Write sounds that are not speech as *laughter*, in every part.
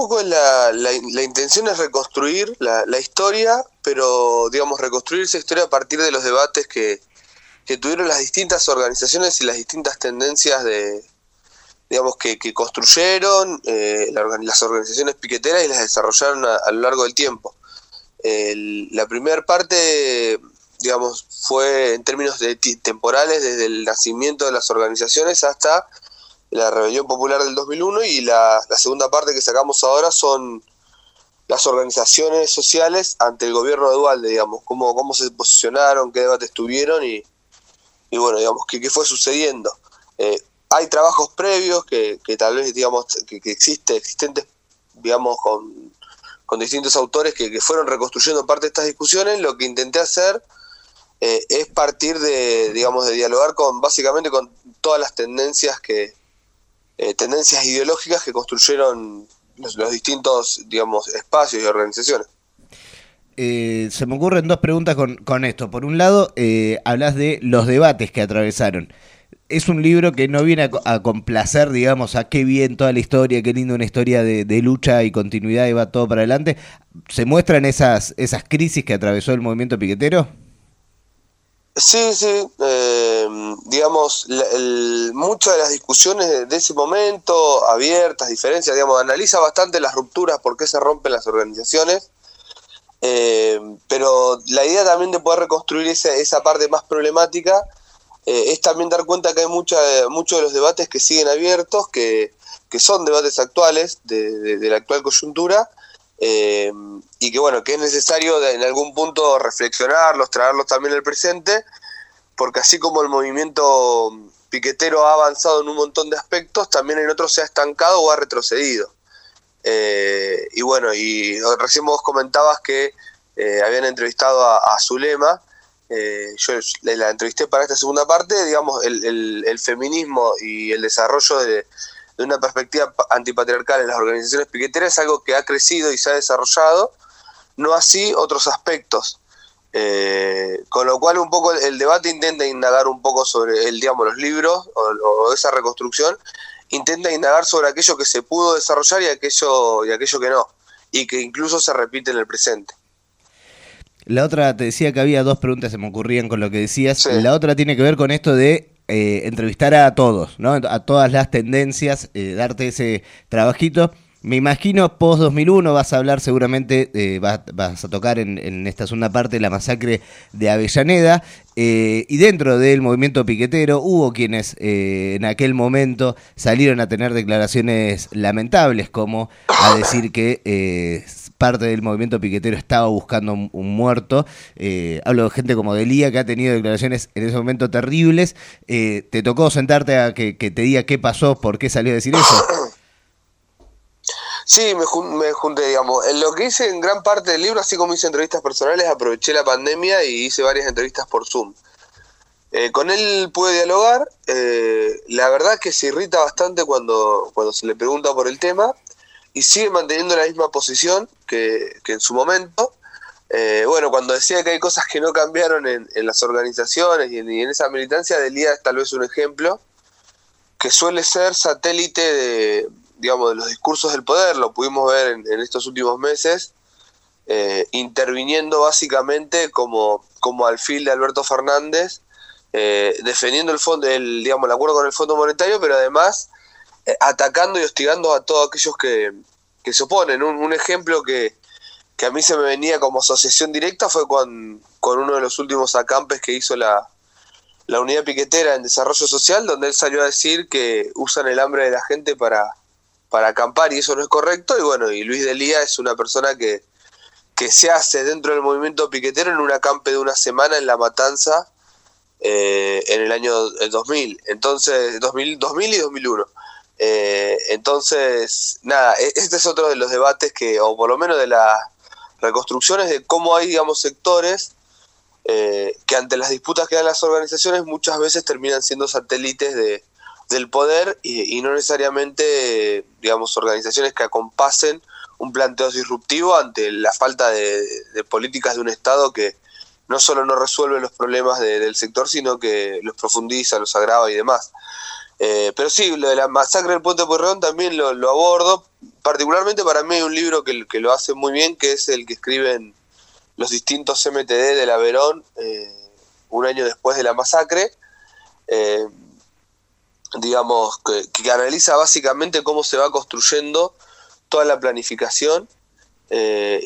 poco la, la, intención es reconstruir la, la, historia, pero digamos reconstruir esa historia a partir de los debates que, que tuvieron las distintas organizaciones y las distintas tendencias de, digamos, que, que construyeron eh, las organizaciones piqueteras y las desarrollaron a, lo largo del tiempo. la primera parte, digamos, fue en términos de temporales desde el nacimiento de las organizaciones hasta la rebelión popular del 2001 y la, segunda parte que sacamos ahora son las organizaciones sociales ante el gobierno de Dualde, digamos, cómo, cómo se posicionaron, qué debates tuvieron y, y bueno, digamos, qué, qué fue sucediendo. Eh, hay trabajos previos que, que tal vez, digamos, que, que existe, existentes, digamos, con, con distintos autores que, que, fueron reconstruyendo parte de estas discusiones. Lo que intenté hacer eh, es partir de, digamos, de dialogar con, básicamente, con todas las tendencias que, eh, tendencias ideológicas que construyeron los, distintos, digamos, espacios y organizaciones. Eh, se me ocurren dos preguntas con, con esto. Por un lado, eh, hablas de los debates que atravesaron es un libro que no viene a, complacer, digamos, a qué bien toda la historia, qué lindo una historia de, lucha y continuidad y va todo para adelante. ¿Se muestran esas, esas crisis que atravesó el movimiento piquetero? Sí, sí. Eh, digamos, muchas de las discusiones de, ese momento, abiertas, diferencias, digamos, analiza bastante las rupturas, por qué se rompen las organizaciones. Eh, pero la idea también de poder reconstruir esa, esa parte más problemática eh, es también dar cuenta que hay mucha, muchos de los debates que siguen abiertos, que, que son debates actuales de, de, la actual coyuntura, eh, y que bueno, que es necesario en algún punto reflexionarlos, traerlos también al presente, porque así como el movimiento piquetero ha avanzado en un montón de aspectos, también en otros se ha estancado o ha retrocedido. Eh, y bueno, y recién vos comentabas que habían entrevistado a, Zulema, eh, yo la entrevisté para esta segunda parte, digamos, el, feminismo y el desarrollo de, una perspectiva antipatriarcal en las organizaciones piqueteras es algo que ha crecido y se ha desarrollado, no así otros aspectos. Eh, con lo cual un poco el, debate intenta indagar un poco sobre el, digamos, los libros o, esa reconstrucción, intenta indagar sobre aquello que se pudo desarrollar y aquello, y aquello que no, y que incluso se repite en el presente. La otra, te decía que había dos preguntas que me ocurrían con lo que decías. La otra tiene que ver con esto de eh, entrevistar a todos, ¿no? A todas las tendencias, eh, darte ese trabajito. Me imagino post 2001 vas a hablar seguramente, eh, vas, vas, a tocar en, en, esta segunda parte la masacre de Avellaneda eh, y dentro del movimiento piquetero hubo quienes eh, en aquel momento salieron a tener declaraciones lamentables como a decir que eh, parte del movimiento piquetero estaba buscando un, muerto. hablo de gente como Delía que ha tenido declaraciones en ese momento terribles. ¿Te tocó sentarte a que, que te diga qué pasó, por qué salió a decir eso? *coughs* Sí, me, me, junté, digamos. En lo que hice en gran parte del libro, así como hice entrevistas personales, aproveché la pandemia y hice varias entrevistas por Zoom. Eh, con él pude dialogar. Eh, la verdad que se irrita bastante cuando, cuando se le pregunta por el tema y sigue manteniendo la misma posición que, en su momento. Eh, bueno, cuando decía que hay cosas que no cambiaron en, en las organizaciones y en, en esa militancia, Delía es tal vez un ejemplo que suele ser satélite de, digamos, de los discursos del poder, lo pudimos ver en, estos últimos meses, eh, interviniendo básicamente como, como alfil de Alberto Fernández, eh, defendiendo el fondo, el, digamos, el acuerdo con el Fondo Monetario, pero además atacando y hostigando a todos aquellos que, que se oponen. Un, un, ejemplo que, que a mí se me venía como asociación directa fue con, con uno de los últimos acampes que hizo la, la unidad piquetera en desarrollo social, donde él salió a decir que usan el hambre de la gente para, para acampar y eso no es correcto. Y bueno, y Luis Delía es una persona que, que se hace dentro del movimiento piquetero en un acampe de una semana en La Matanza eh, en el año 2000. Entonces, 2000, 2000 y 2001. Eh, entonces, nada, e, este es otro de los debates que, o por lo menos de las reconstrucciones de cómo hay, digamos, sectores eh, que ante las disputas que dan las organizaciones muchas veces terminan siendo satélites de, del poder y, no necesariamente, digamos, organizaciones que acompasen un planteo disruptivo ante la falta de, políticas de un Estado que no solo no resuelve los problemas de, del sector, sino que los profundiza, los agrava y demás. Eh, pero sí, lo de la masacre del puente Pueyrredón también lo, abordo. Particularmente para mí hay un libro que, que, lo hace muy bien, que es el que escriben los distintos MTD de la Verón eh, un año después de la masacre. Eh, digamos, que, analiza básicamente cómo se va construyendo toda la planificación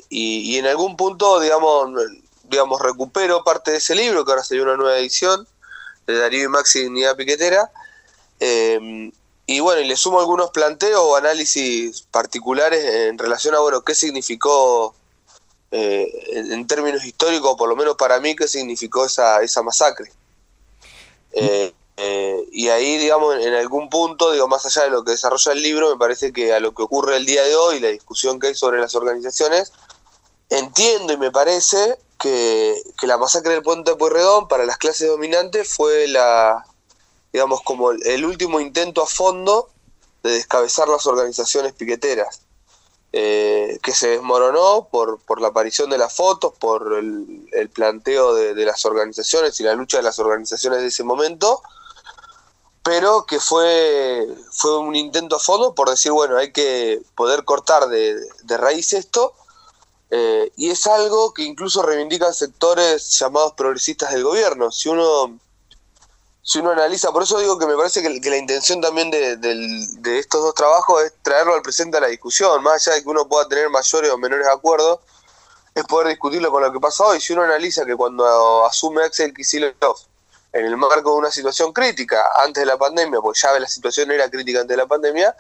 y, en algún punto, digamos, digamos, recupero parte de ese libro, que ahora sería una nueva edición, de Darío y Maxi Dignidad Piquetera, eh, y bueno, y le sumo algunos planteos o análisis particulares en relación a, bueno, qué significó eh, en, términos históricos, por lo menos para mí, qué significó esa, esa masacre. Eh, y ahí, digamos, en algún punto, digo, más allá de lo que desarrolla el libro, me parece que a lo que ocurre el día de hoy, la discusión que hay sobre las organizaciones, entiendo y me parece que, que la masacre del puente de Pueyrredón para las clases dominantes fue la, digamos, como el último intento a fondo de descabezar las organizaciones piqueteras, eh, que se desmoronó por, por la aparición de las fotos, por el, planteo de, las organizaciones y la lucha de las organizaciones de ese momento, pero que fue, fue un intento a fondo por decir, bueno, hay que poder cortar de, raíz esto, eh, y es algo que incluso reivindican sectores llamados progresistas del gobierno. Si uno si uno analiza, por eso digo que me parece que, la intención también de, estos dos trabajos es traerlo al presente a la discusión, más allá de que uno pueda tener mayores o menores acuerdos, es poder discutirlo con lo que pasa hoy. Si uno analiza que cuando asume Axel Kicillof en el marco de una situación crítica antes de la pandemia, porque ya la situación era crítica antes de la pandemia,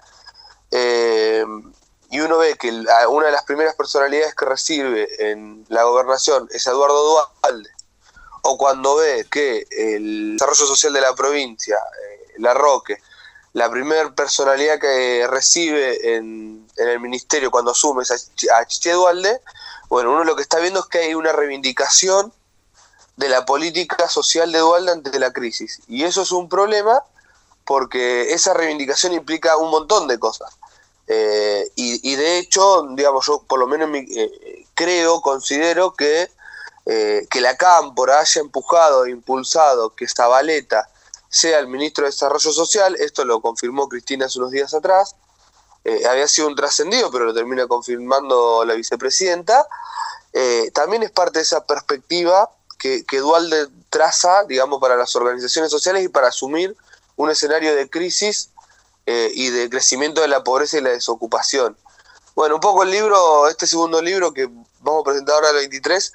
eh, y uno ve que una de las primeras personalidades que recibe en la gobernación es Eduardo Dualde, o cuando ve que el desarrollo social de la provincia, eh, la Roque, la primera personalidad que recibe en, el ministerio cuando asume es a, Chiche Dualde, bueno, uno lo que está viendo es que hay una reivindicación de la política social de Dualde ante la crisis. Y eso es un problema porque esa reivindicación implica un montón de cosas. Eh, y, de hecho, digamos, yo por lo menos eh, creo, considero que eh, que la Cámpora haya empujado e impulsado que Zabaleta sea el ministro de Desarrollo Social, esto lo confirmó Cristina hace unos días atrás, eh, había sido un trascendido, pero lo termina confirmando la vicepresidenta, eh, también es parte de esa perspectiva que, que Dualde traza, digamos, para las organizaciones sociales y para asumir un escenario de crisis y de crecimiento de la pobreza y la desocupación. Bueno, un poco el libro, este segundo libro que vamos a presentar ahora el 23,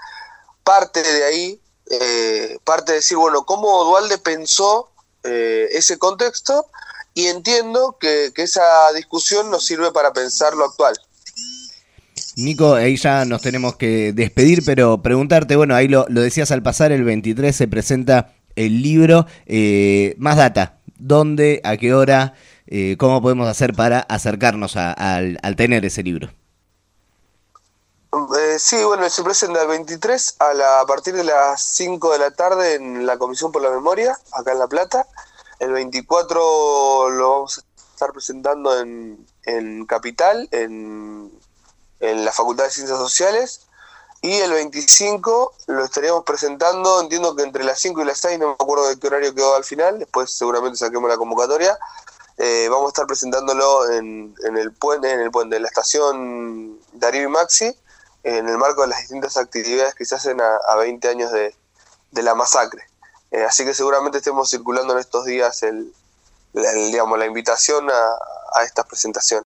parte de ahí, eh, parte de decir, bueno, cómo Dualde pensó eh, ese contexto y entiendo que, esa discusión nos sirve para pensar lo actual. Nico, ahí ya nos tenemos que despedir, pero preguntarte, bueno, ahí lo, decías al pasar, el 23 se presenta el libro, eh, más data, ¿dónde, a qué hora, cómo podemos hacer para acercarnos al tener ese libro? Eh, sí, bueno, se presenta el 23 a, la, a partir de las 5 de la tarde en la Comisión por la Memoria, acá en La Plata. El 24 lo vamos a estar presentando en, en Capital, en, en la Facultad de Ciencias Sociales. Y el 25 lo estaríamos presentando, entiendo que entre las 5 y las 6, no me acuerdo de qué horario quedó al final, después seguramente saquemos la convocatoria. Eh, vamos a estar presentándolo en, en, el puente, en el puente, de la estación Darío y Maxi, en el marco de las distintas actividades que se hacen a, 20 años de, la masacre. Eh, así que seguramente estemos circulando en estos días el, digamos, la invitación a, a esta presentación.